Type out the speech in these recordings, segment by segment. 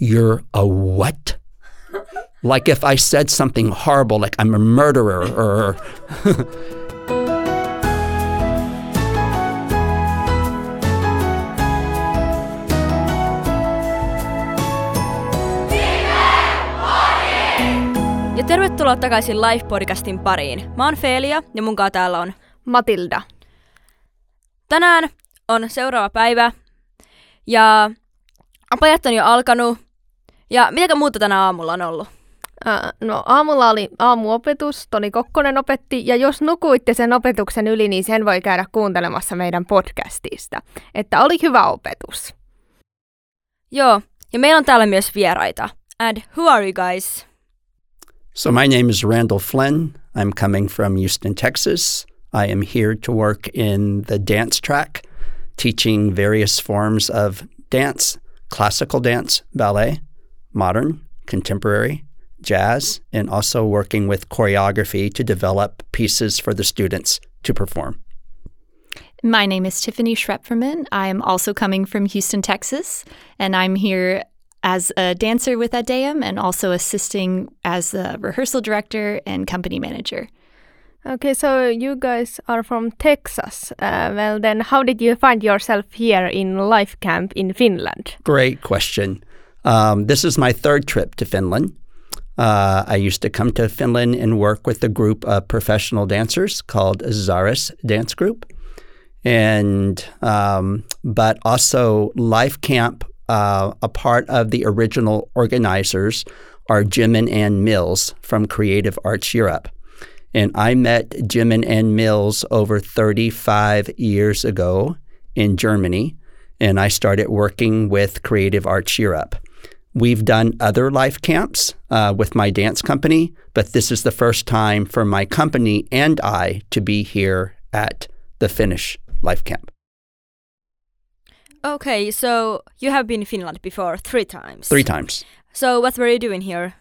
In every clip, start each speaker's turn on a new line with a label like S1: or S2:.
S1: You're a what? like if I said something horrible, like I'm a murderer or.
S2: Ja tervetuloa takaisin Live-podcastin pariin. Mä oon Felia ja mun täällä on
S3: Matilda.
S2: Tänään on seuraava päivä ja apajat on jo alkanut. Ja mitä muuta tänä aamulla on ollut?
S3: No aamulla oli aamuopetus, Toni Kokkonen opetti, ja jos nukuitte sen opetuksen yli, niin sen voi käydä kuuntelemassa meidän podcastista. Että oli hyvä opetus.
S2: Joo, ja meillä on täällä myös vieraita. And who are you guys?
S1: So my name is Randall Flynn. I'm coming from Houston, Texas. I am here to work in the dance track, teaching various forms of dance, classical dance, ballet, modern, contemporary, jazz, and also working with choreography to develop pieces for the students to perform.
S4: My name is Tiffany Schrepferman. I'm also coming from Houston, Texas, and I'm here as a dancer with Ad Deum and also assisting as the rehearsal director and company manager.
S3: Okay, so you guys are from Texas. Uh, well, then, how did you find yourself here in Life Camp in Finland?
S1: Great question. Um, this is my third trip to Finland. Uh, I used to come to Finland and work with a group of professional dancers called Zaris Dance Group, and um, but also Life Camp. Uh, a part of the original organizers are Jim and Ann Mills from Creative Arts Europe. And I met Jim and Ann Mills over 35 years ago in Germany, and I started working with Creative Arts Europe. We've done other life camps uh, with my dance company, but this is the first time for my company and I to be here at the Finnish life camp.
S2: Okay, so you have been in Finland before three times.
S1: Three times.
S2: So what were you doing here?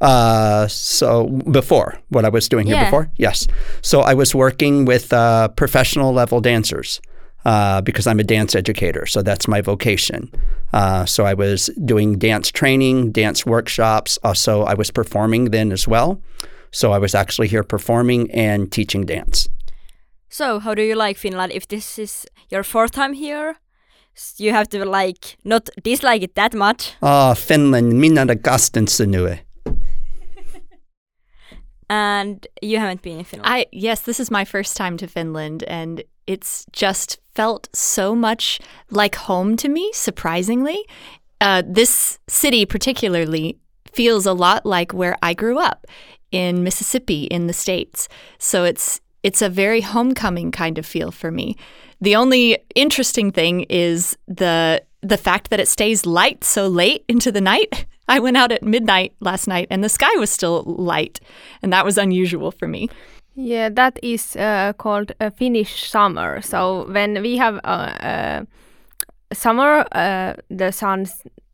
S1: Uh, so before what I was doing here
S2: Yeah.
S1: before, yes. So I was working with uh, professional level dancers uh, because I'm a dance educator, so that's my vocation. Uh, so I was doing dance training, dance workshops. Also, I was performing then as well. So I was actually here performing and teaching dance.
S2: So how do you like Finland if this is your fourth time here? You have to like not dislike it that much.
S1: Ah, Finland, minä rakastan sinua.
S2: And you haven't been in Finland.
S4: I yes, this is my first time to Finland and it's just felt so much like home to me surprisingly. Uh, this city particularly feels a lot like where I grew up in Mississippi in the states. So it's it's a very homecoming kind of feel for me. The only interesting thing is the the fact that it stays light so late into the night. I went out at midnight last night and the sky was still light, and that was unusual for me.
S3: Yeah, that is uh, called a Finnish summer. So when we have uh, uh, summer, uh, the sun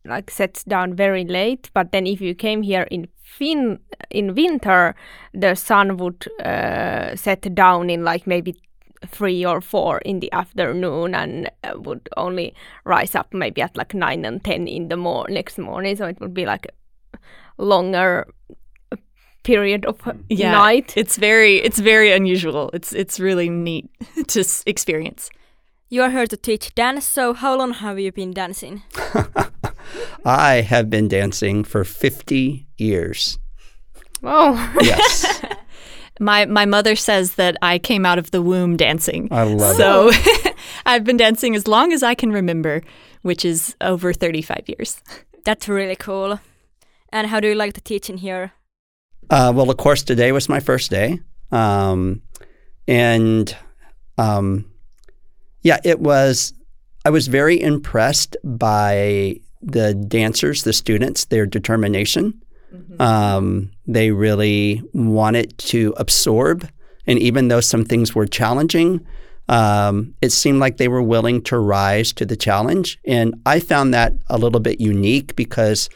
S3: like sets down very late. But then if you came here in fin in winter, the sun would set down in like maybe three or four in the afternoon and uh, would only rise up maybe at like nine and ten in the mor- next morning. So it would be like a longer period of night.
S4: It's very it's very unusual. It's it's really neat to s- experience.
S2: you are here to teach dance. So how long have you been dancing?
S1: I have been dancing for 50 years.
S3: Oh.
S1: Yes,
S4: My my mother says that I came out of the womb dancing.
S1: I love it.
S4: so I've been dancing as long as I can remember, which is over 35 years.
S2: That's really cool. And how do you like the teaching here?
S1: Uh, well, of course, today was my first day. Um, and um, yeah, it was, I was very impressed by the dancers, the students, their determination. Um, they really wanted to absorb. And even though some things were challenging, um, it seemed like they were willing to rise to the challenge. And I found that a little bit unique because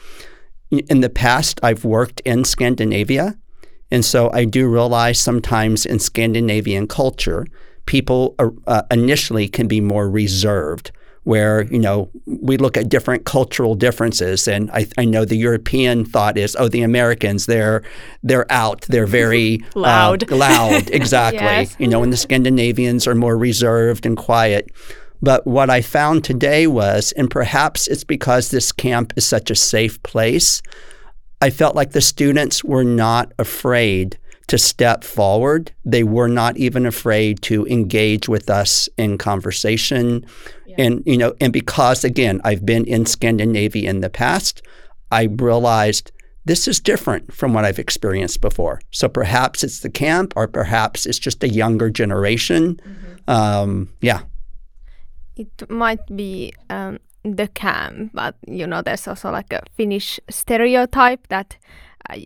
S1: in the past, I've worked in Scandinavia. And so I do realize sometimes in Scandinavian culture, people uh, uh, initially can be more reserved, where you know we look at different cultural differences and I, I know the european thought is oh the americans they're they're out they're very uh,
S4: Loud.
S1: loud exactly
S3: Yes.
S1: you know and the scandinavians are more reserved and quiet but what i found today was and perhaps it's because this camp is such a safe place I felt like the students were not afraid to step forward. They were not even afraid to engage with us in conversation. And you know, and because again, I've been in Scandinavia in the past, I realized this is different from what I've experienced before. So perhaps it's the camp, or perhaps it's just a younger generation. Um, yeah,
S3: it might be um, the camp, but you know, there's also like a Finnish stereotype that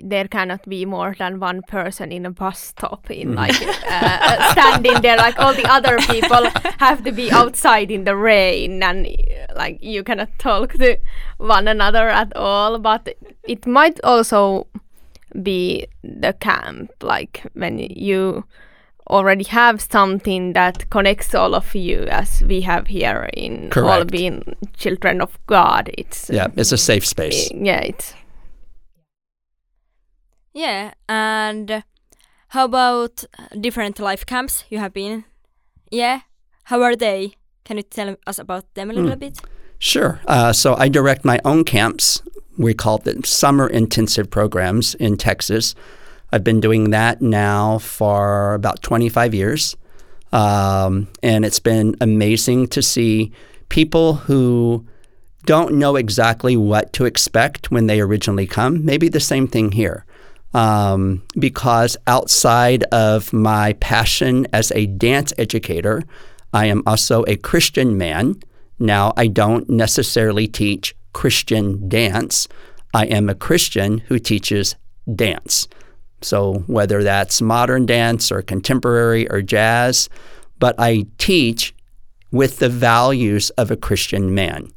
S3: there cannot be more than one person in a bus stop in like uh, standing there. Like all the other people have to be outside in the rain, and uh, like you cannot talk to one another at all. But it might also be the camp, like when you already have something that connects all of you as we have here in all being children of God. It's
S1: yeah, it's a safe space.
S3: yeah, it's
S2: Yeah, and how about different life camps you have been? Yeah, how are they? Can you tell us about them a little bit?
S1: Sure. Uh, so I direct my own camps. We call them summer intensive programs in Texas. I've been doing that now for about 25 years. Um, and it's been amazing to see people who don't know exactly what to expect when they originally come. Maybe the same thing here. Um, because outside of my passion as a dance educator, I am also a Christian man. Now, I don't necessarily teach Christian dance. I am a Christian who teaches dance. So, whether that's modern dance or contemporary or jazz, but I teach with the values of a Christian man.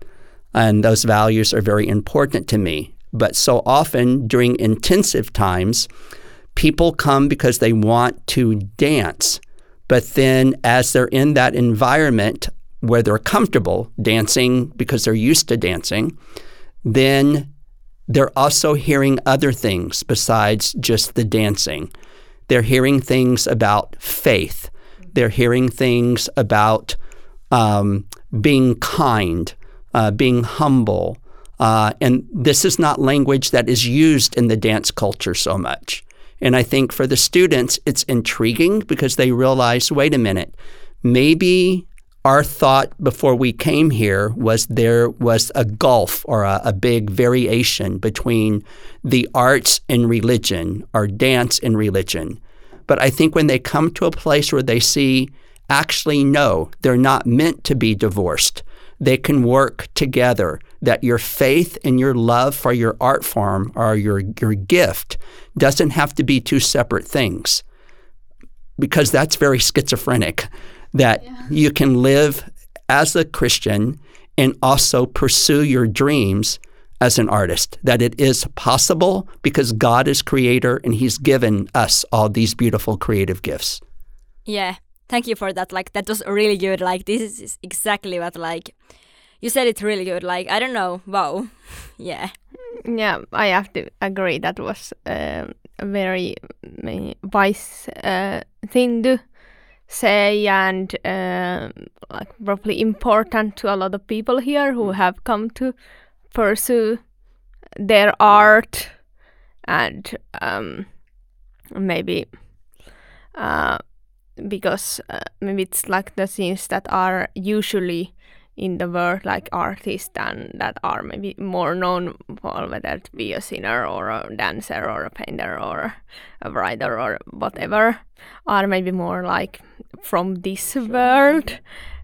S1: And those values are very important to me. But so often during intensive times, people come because they want to dance. But then, as they're in that environment where they're comfortable dancing because they're used to dancing, then they're also hearing other things besides just the dancing. They're hearing things about faith. They're hearing things about um, being kind, uh, being humble. Uh, and this is not language that is used in the dance culture so much. And I think for the students, it's intriguing because they realize wait a minute, maybe our thought before we came here was there was a gulf or a, a big variation between the arts and religion or dance and religion. But I think when they come to a place where they see, actually, no, they're not meant to be divorced, they can work together, that your faith and your love for your art form or your, your gift doesn't have to be two separate things. Because that's very schizophrenic, that you can live as a Christian and also pursue your dreams as an artist, that it is possible because God is creator and He's given us all these beautiful creative gifts.
S2: Yeah, thank you for that. Like that was really good. Like this is exactly what like you said it really good. Like I don't know. Wow. yeah.
S3: yeah. I have to agree. That was um, a very uh, wise uh, thing to say, and um like probably important to a lot of people here who have come to pursue their art and um, maybe uh, because uh, maybe it's like the things that are usually in the world like artists and that are maybe more known for whether it be a singer or a dancer or a painter or a writer or whatever are maybe more like from this world.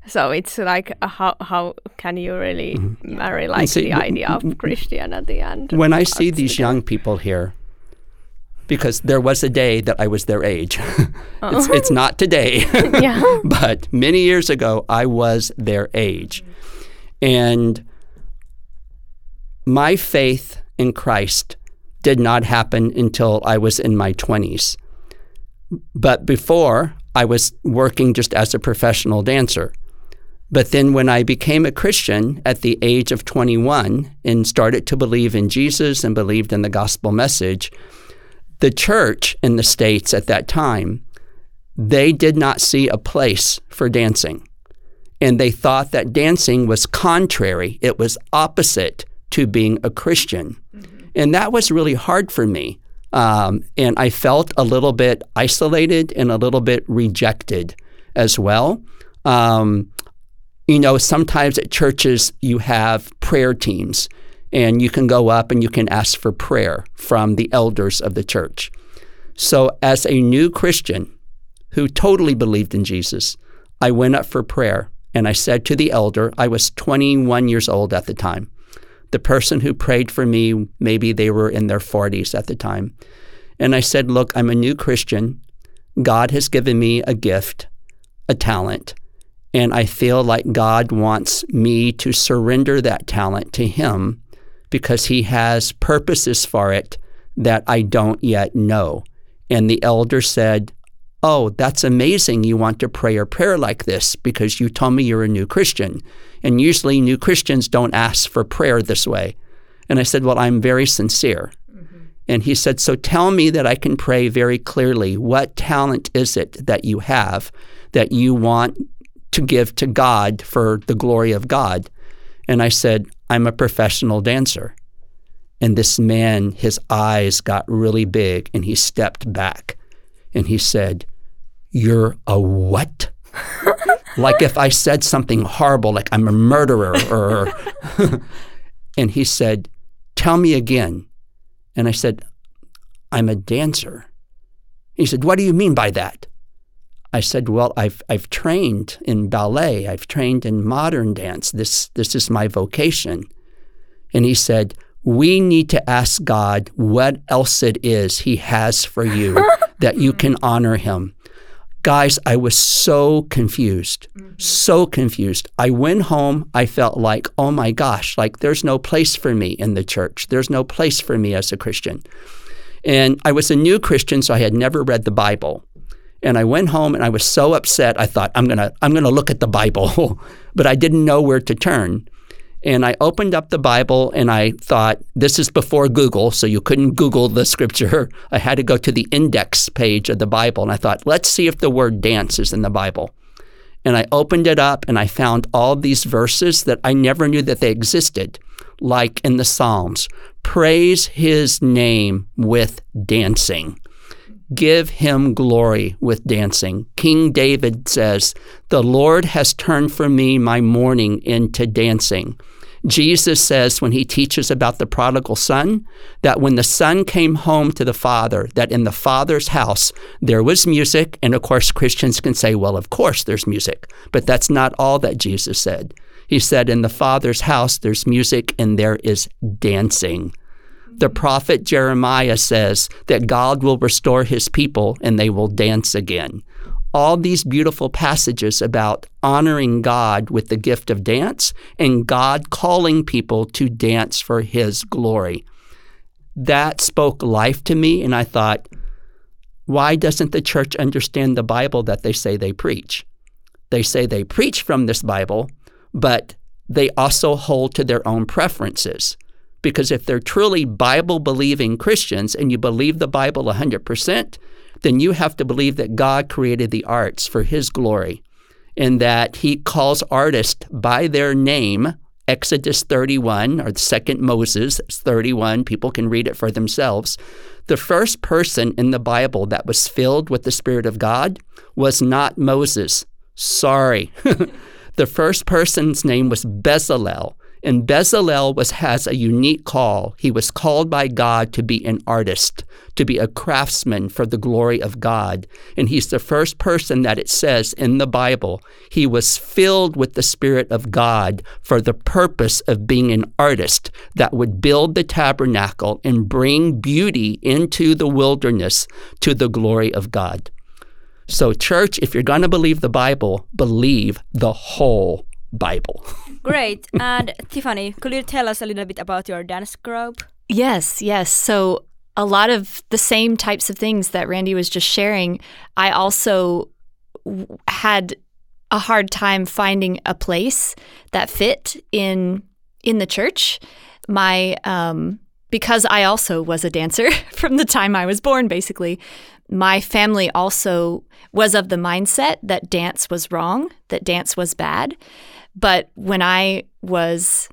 S3: so it's like uh, how how can you really marry like
S1: see,
S3: the idea of christianity and
S1: When I see these young people here, because there was a day that I was their age, it's, oh. it's not today.
S3: yeah
S1: but many years ago, I was their age. And my faith in Christ did not happen until I was in my 20s. But before, I was working just as a professional dancer. But then when I became a Christian at the age of 21 and started to believe in Jesus and believed in the gospel message, the church in the States at that time, they did not see a place for dancing. And they thought that dancing was contrary, it was opposite to being a Christian. Mm-hmm. And that was really hard for me. Um, and I felt a little bit isolated and a little bit rejected as well. Um, you know, sometimes at churches you have prayer teams, and you can go up and you can ask for prayer from the elders of the church. So, as a new Christian who totally believed in Jesus, I went up for prayer and I said to the elder, I was 21 years old at the time. The person who prayed for me, maybe they were in their 40s at the time. And I said, Look, I'm a new Christian. God has given me a gift, a talent, and I feel like God wants me to surrender that talent to Him because He has purposes for it that I don't yet know. And the elder said, Oh, that's amazing. You want to pray a prayer like this because you told me you're a new Christian. And usually, new Christians don't ask for prayer this way. And I said, Well, I'm very sincere. Mm-hmm. And he said, So tell me that I can pray very clearly. What talent is it that you have that you want to give to God for the glory of God? And I said, I'm a professional dancer. And this man, his eyes got really big and he stepped back and he said, you're a what? like if I said something horrible, like I'm a murderer, or. and he said, Tell me again. And I said, I'm a dancer. He said, What do you mean by that? I said, Well, I've, I've trained in ballet, I've trained in modern dance. This, this is my vocation. And he said, We need to ask God what else it is He has for you that you can honor Him. Guys, I was so confused, mm-hmm. so confused. I went home, I felt like, oh my gosh, like there's no place for me in the church. There's no place for me as a Christian. And I was a new Christian, so I had never read the Bible. And I went home and I was so upset. I thought, I'm going to I'm going to look at the Bible, but I didn't know where to turn. And I opened up the Bible and I thought, this is before Google, so you couldn't Google the scripture. I had to go to the index page of the Bible. And I thought, let's see if the word dance is in the Bible. And I opened it up and I found all these verses that I never knew that they existed, like in the Psalms praise his name with dancing. Give him glory with dancing. King David says, The Lord has turned for me my mourning into dancing. Jesus says when he teaches about the prodigal son that when the son came home to the father, that in the father's house there was music. And of course, Christians can say, well, of course there's music. But that's not all that Jesus said. He said, in the father's house there's music and there is dancing. The prophet Jeremiah says that God will restore his people and they will dance again all these beautiful passages about honoring God with the gift of dance and God calling people to dance for His glory. That spoke life to me, and I thought, why doesn't the church understand the Bible that they say they preach? They say they preach from this Bible, but they also hold to their own preferences. Because if they're truly Bible believing Christians and you believe the Bible 100%, then you have to believe that God created the arts for His glory and that He calls artists by their name. Exodus 31, or the second Moses 31, people can read it for themselves. The first person in the Bible that was filled with the Spirit of God was not Moses. Sorry. the first person's name was Bezalel. And Bezalel was, has a unique call. He was called by God to be an artist, to be a craftsman for the glory of God. And he's the first person that it says in the Bible, he was filled with the Spirit of God for the purpose of being an artist that would build the tabernacle and bring beauty into the wilderness to the glory of God. So, church, if you're going to believe the Bible, believe the whole Bible.
S2: Great. And Tiffany, could you tell us a little bit about your dance group?
S4: Yes, yes. So a lot of the same types of things that Randy was just sharing, I also had a hard time finding a place that fit in in the church. My um, because I also was a dancer from the time I was born, basically. My family also was of the mindset that dance was wrong, that dance was bad. But when I was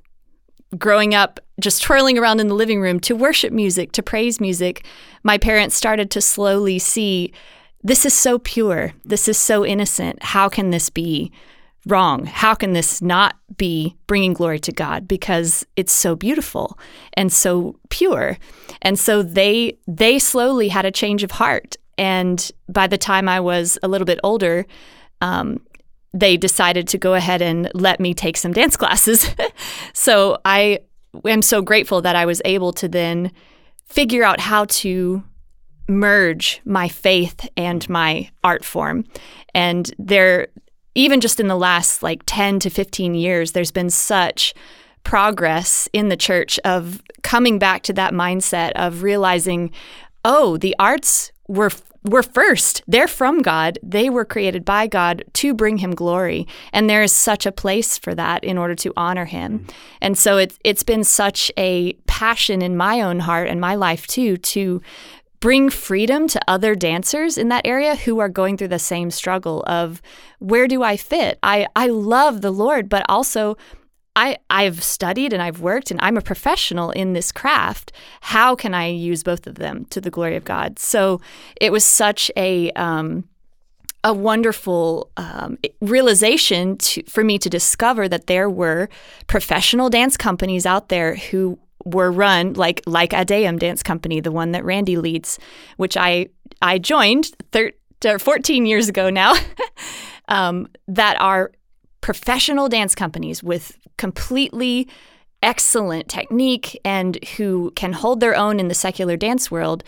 S4: growing up, just twirling around in the living room to worship music, to praise music, my parents started to slowly see this is so pure. This is so innocent. How can this be wrong? How can this not be bringing glory to God because it's so beautiful and so pure? And so they they slowly had a change of heart. And by the time I was a little bit older, um, they decided to go ahead and let me take some dance classes. so I am so grateful that I was able to then figure out how to merge my faith and my art form. And there, even just in the last like 10 to 15 years, there's been such progress in the church of coming back to that mindset of realizing, oh, the arts were were first. They're from God. They were created by God to bring him glory. And there is such a place for that in order to honor him. Mm-hmm. And so it's it's been such a passion in my own heart and my life too to bring freedom to other dancers in that area who are going through the same struggle of where do I fit? I, I love the Lord, but also I, I've studied and I've worked and I'm a professional in this craft. How can I use both of them to the glory of God? So it was such a um, a wonderful um, realization to, for me to discover that there were professional dance companies out there who were run like like Ad Deum Dance Company, the one that Randy leads, which I I joined thir- 14 years ago now, um, that are professional dance companies with completely excellent technique and who can hold their own in the secular dance world,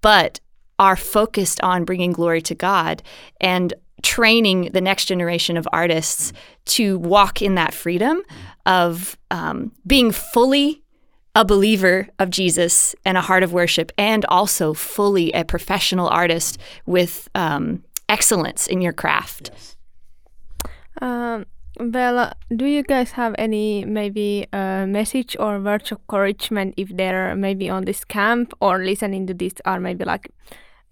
S4: but are focused on bringing glory to God and training the next generation of artists to walk in that freedom of um, being fully a believer of Jesus and a heart of worship, and also fully a professional artist with um, excellence in your craft. Yes.
S3: Um, well, do you guys have any maybe uh, message or words of encouragement if they're maybe on this camp or listening to this, or maybe like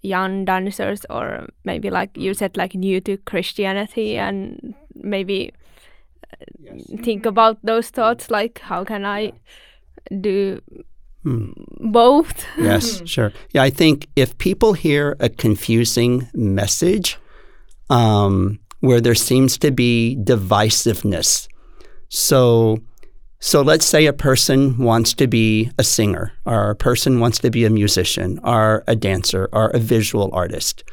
S3: young dancers, or maybe like you said, like new to Christianity, and maybe yes. think about those thoughts, like how can I do hmm. both?
S1: yes, sure. Yeah, I think if people hear a confusing message, um, where there seems to be divisiveness. So, so let's say a person wants to be a singer, or a person wants to be a musician, or a dancer, or a visual artist.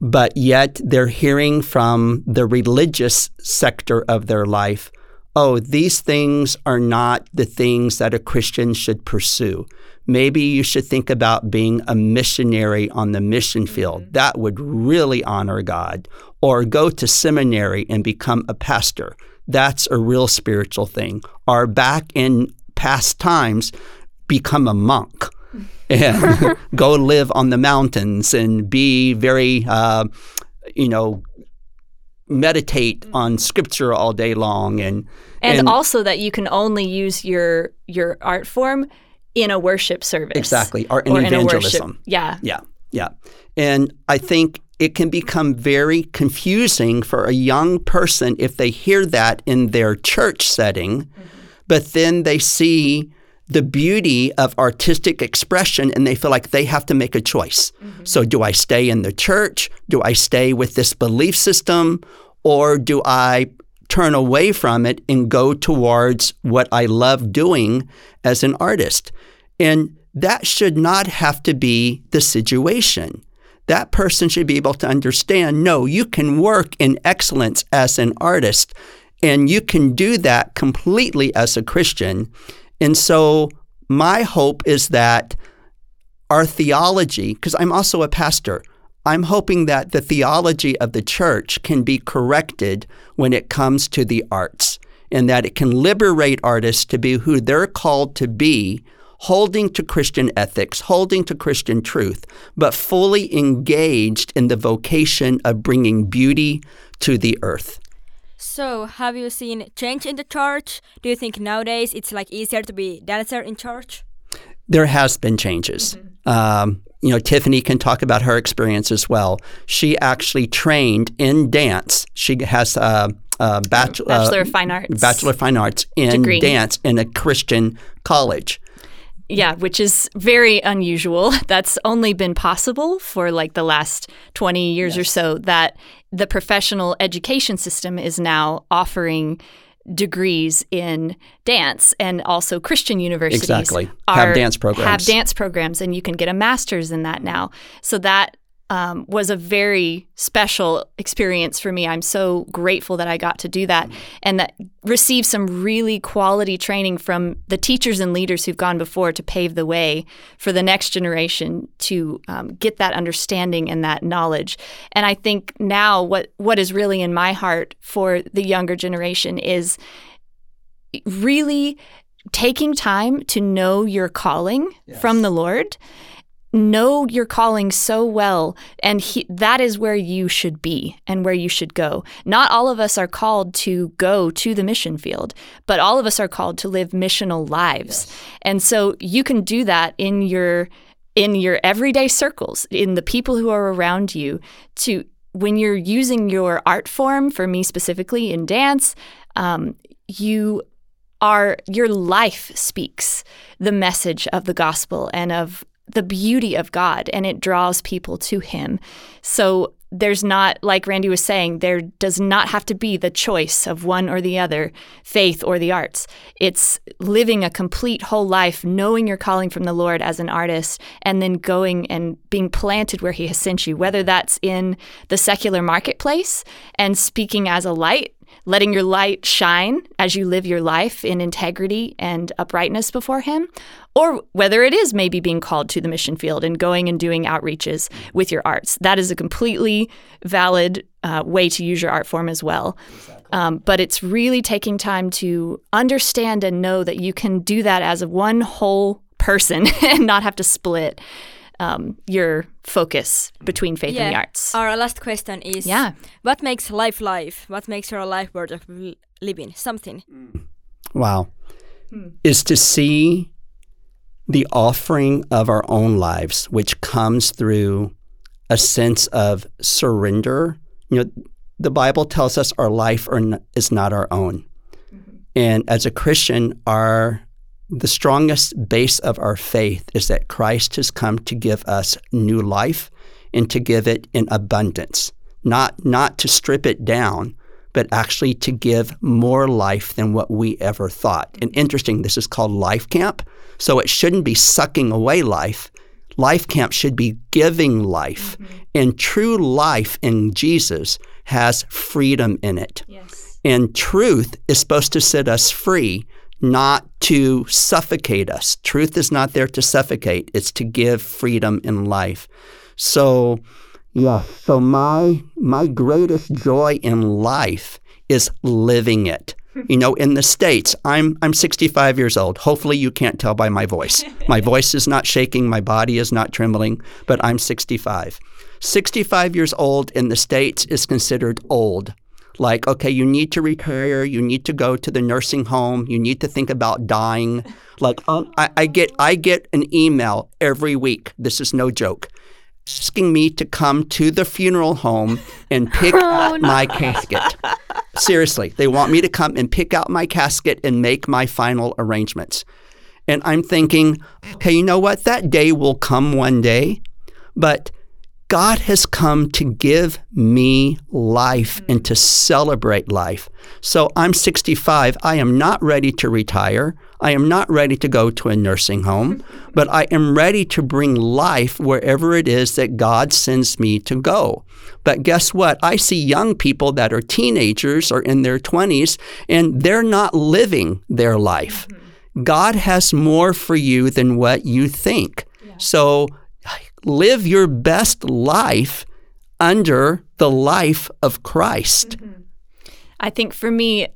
S1: But yet they're hearing from the religious sector of their life, oh, these things are not the things that a Christian should pursue. Maybe you should think about being a missionary on the mission field. Mm-hmm. That would really honor God or go to seminary and become a pastor. That's a real spiritual thing. Or back in past times, become a monk and go live on the mountains and be very, uh, you know, meditate on scripture all day long and,
S4: and, and also that you can only use your your art form in a worship service.
S1: Exactly or in or evangelism
S4: in worship, yeah.
S1: Yeah yeah. And i think it can become very confusing for a young person if they hear that in their church setting, mm-hmm. but then they see the beauty of artistic expression and they feel like they have to make a choice. Mm-hmm. So, do I stay in the church? Do I stay with this belief system? Or do I turn away from it and go towards what I love doing as an artist? And that should not have to be the situation that person should be able to understand no, you can work in excellence as an artist, and you can do that completely as a Christian. And so, my hope is that our theology, because I'm also a pastor, I'm hoping that the theology of the church can be corrected when it comes to the arts and that it can liberate artists to be who they're called to be holding to Christian ethics, holding to Christian truth, but fully engaged in the vocation of bringing beauty to the earth.
S2: So, have you seen change in the church? Do you think nowadays it's like easier to be dancer in church?
S1: There has been changes. Um, you know, Tiffany can talk about her experience as well. She actually trained in dance. She has a, a bachelor,
S4: Bachelor of Fine Arts.
S1: Bachelor of Fine Arts in
S4: Degree.
S1: dance in a Christian college.
S4: Yeah, which is very unusual. That's only been possible for like the last 20 years or so that the professional education system is now offering degrees in dance and also Christian universities
S1: Exactly. Have dance programs.
S4: Have dance programs and you can get a master's in that now. So that um, was a very special experience for me. I'm so grateful that I got to do that and that receive some really quality training from the teachers and leaders who've gone before to pave the way for the next generation to um, get that understanding and that knowledge. And I think now what what is really in my heart for the younger generation is really taking time to know your calling from the Lord know your calling so well and he, that is where you should be and where you should go. Not all of us are called to go to the mission field but all of us are called to live missional lives. And so you can do that in your in your everyday circles in the people who are around you to when you're using your art form for me specifically in dance um, you are your life speaks the message of the gospel and of the beauty of God and it draws people to him. So there's not like Randy was saying there does not have to be the choice of one or the other, faith or the arts. It's living a complete whole life knowing you're calling from the Lord as an artist and then going and being planted where he has sent you, whether that's in the secular marketplace and speaking as a light letting your light shine as you live your life in integrity and uprightness before Him, or whether it is maybe being called to the mission field and going and doing outreaches with your arts. That is a completely valid uh, way to use your art form as well. Um, but it's really taking time to understand and know that you can do that as one whole person and not have to split um, your focus between faith and the arts.
S2: Our last question is
S4: Yeah.
S2: what makes life life? What makes your life worth of living? Something. Mm.
S1: Wow. Hmm. Is to see the offering of our own lives, which comes through a sense of surrender. You know, the Bible tells us our life are n- is not our own. Mm-hmm. And as a Christian, our the strongest base of our faith is that Christ has come to give us new life and to give it in abundance, not not to strip it down, but actually to give more life than what we ever thought. And interesting, this is called Life Camp, so it shouldn't be sucking away life. Life Camp should be giving life, mm-hmm. and true life in Jesus has freedom in it.
S4: Yes.
S1: And truth is supposed to set us free, not to suffocate us. Truth is not there to suffocate, it's to give freedom in life. So, yeah, so my my greatest joy in life is living it. You know, in the States, I'm I'm 65 years old. Hopefully you can't tell by my voice. My voice is not shaking, my body is not trembling, but I'm 65. 65 years old in the States is considered old like okay you need to retire you need to go to the nursing home you need to think about dying. Like um, I, I get i get an email every week. This is no joke. Asking me to come to the funeral home and pick out my casket. Seriously they want me to come and pick out my casket and make my final arrangements. And i'm thinking okay you know what? That day will come one day but God has come to give me life and to celebrate life. So I'm 65. I am not ready to retire. I am not ready to go to a nursing home, but I am ready to bring life wherever it is that God sends me to go. But guess what? I see young people that are teenagers or in their 20s, and they're not living their life. Mm-hmm. God has more for you than what you think. So live your best life under the life of Christ. Mm-hmm.
S4: I think for me,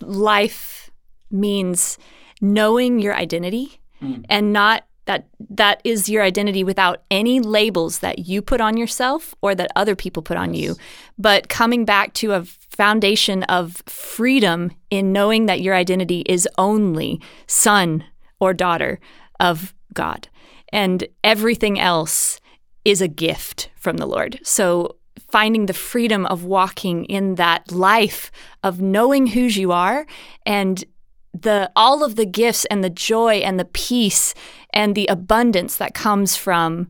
S4: life means knowing your identity mm. and not that that is your identity without any labels that you put on yourself or that other people put on you but coming back to a foundation of freedom in knowing that your identity is only son or daughter of God and everything else is a gift from the Lord. So finding the freedom of walking in that life of knowing whose you are and the all of the gifts and the joy and the peace and the abundance that comes from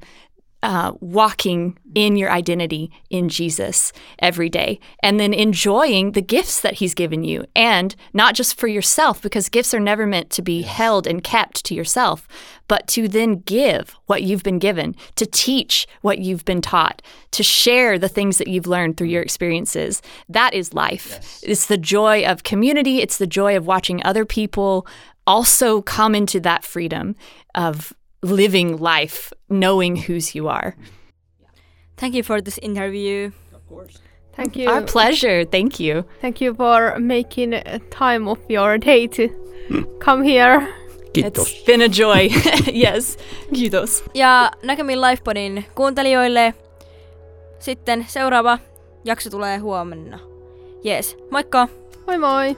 S4: uh, walking in your identity in Jesus every day, and then enjoying the gifts that He's given you, and not just for yourself, because gifts are never meant to be held and kept to yourself, but to then give what you've been given, to teach what you've been taught, to share the things that you've learned through your experiences. That is life.
S1: Yes.
S4: It's the joy of community, it's the joy of watching other people also come into that freedom of living life knowing whose you are.
S2: Thank you for this interview.
S1: Of course.
S3: Thank you.
S4: Our pleasure. Thank you.
S3: Thank you for making time of your day to come here.
S1: Kiitos.
S4: It's been a joy. yes. Kiitos.
S2: Ja näkemiin Livepodin kuuntelijoille. Sitten seuraava jakso tulee huomenna. Jees, moikka!
S3: Moi moi!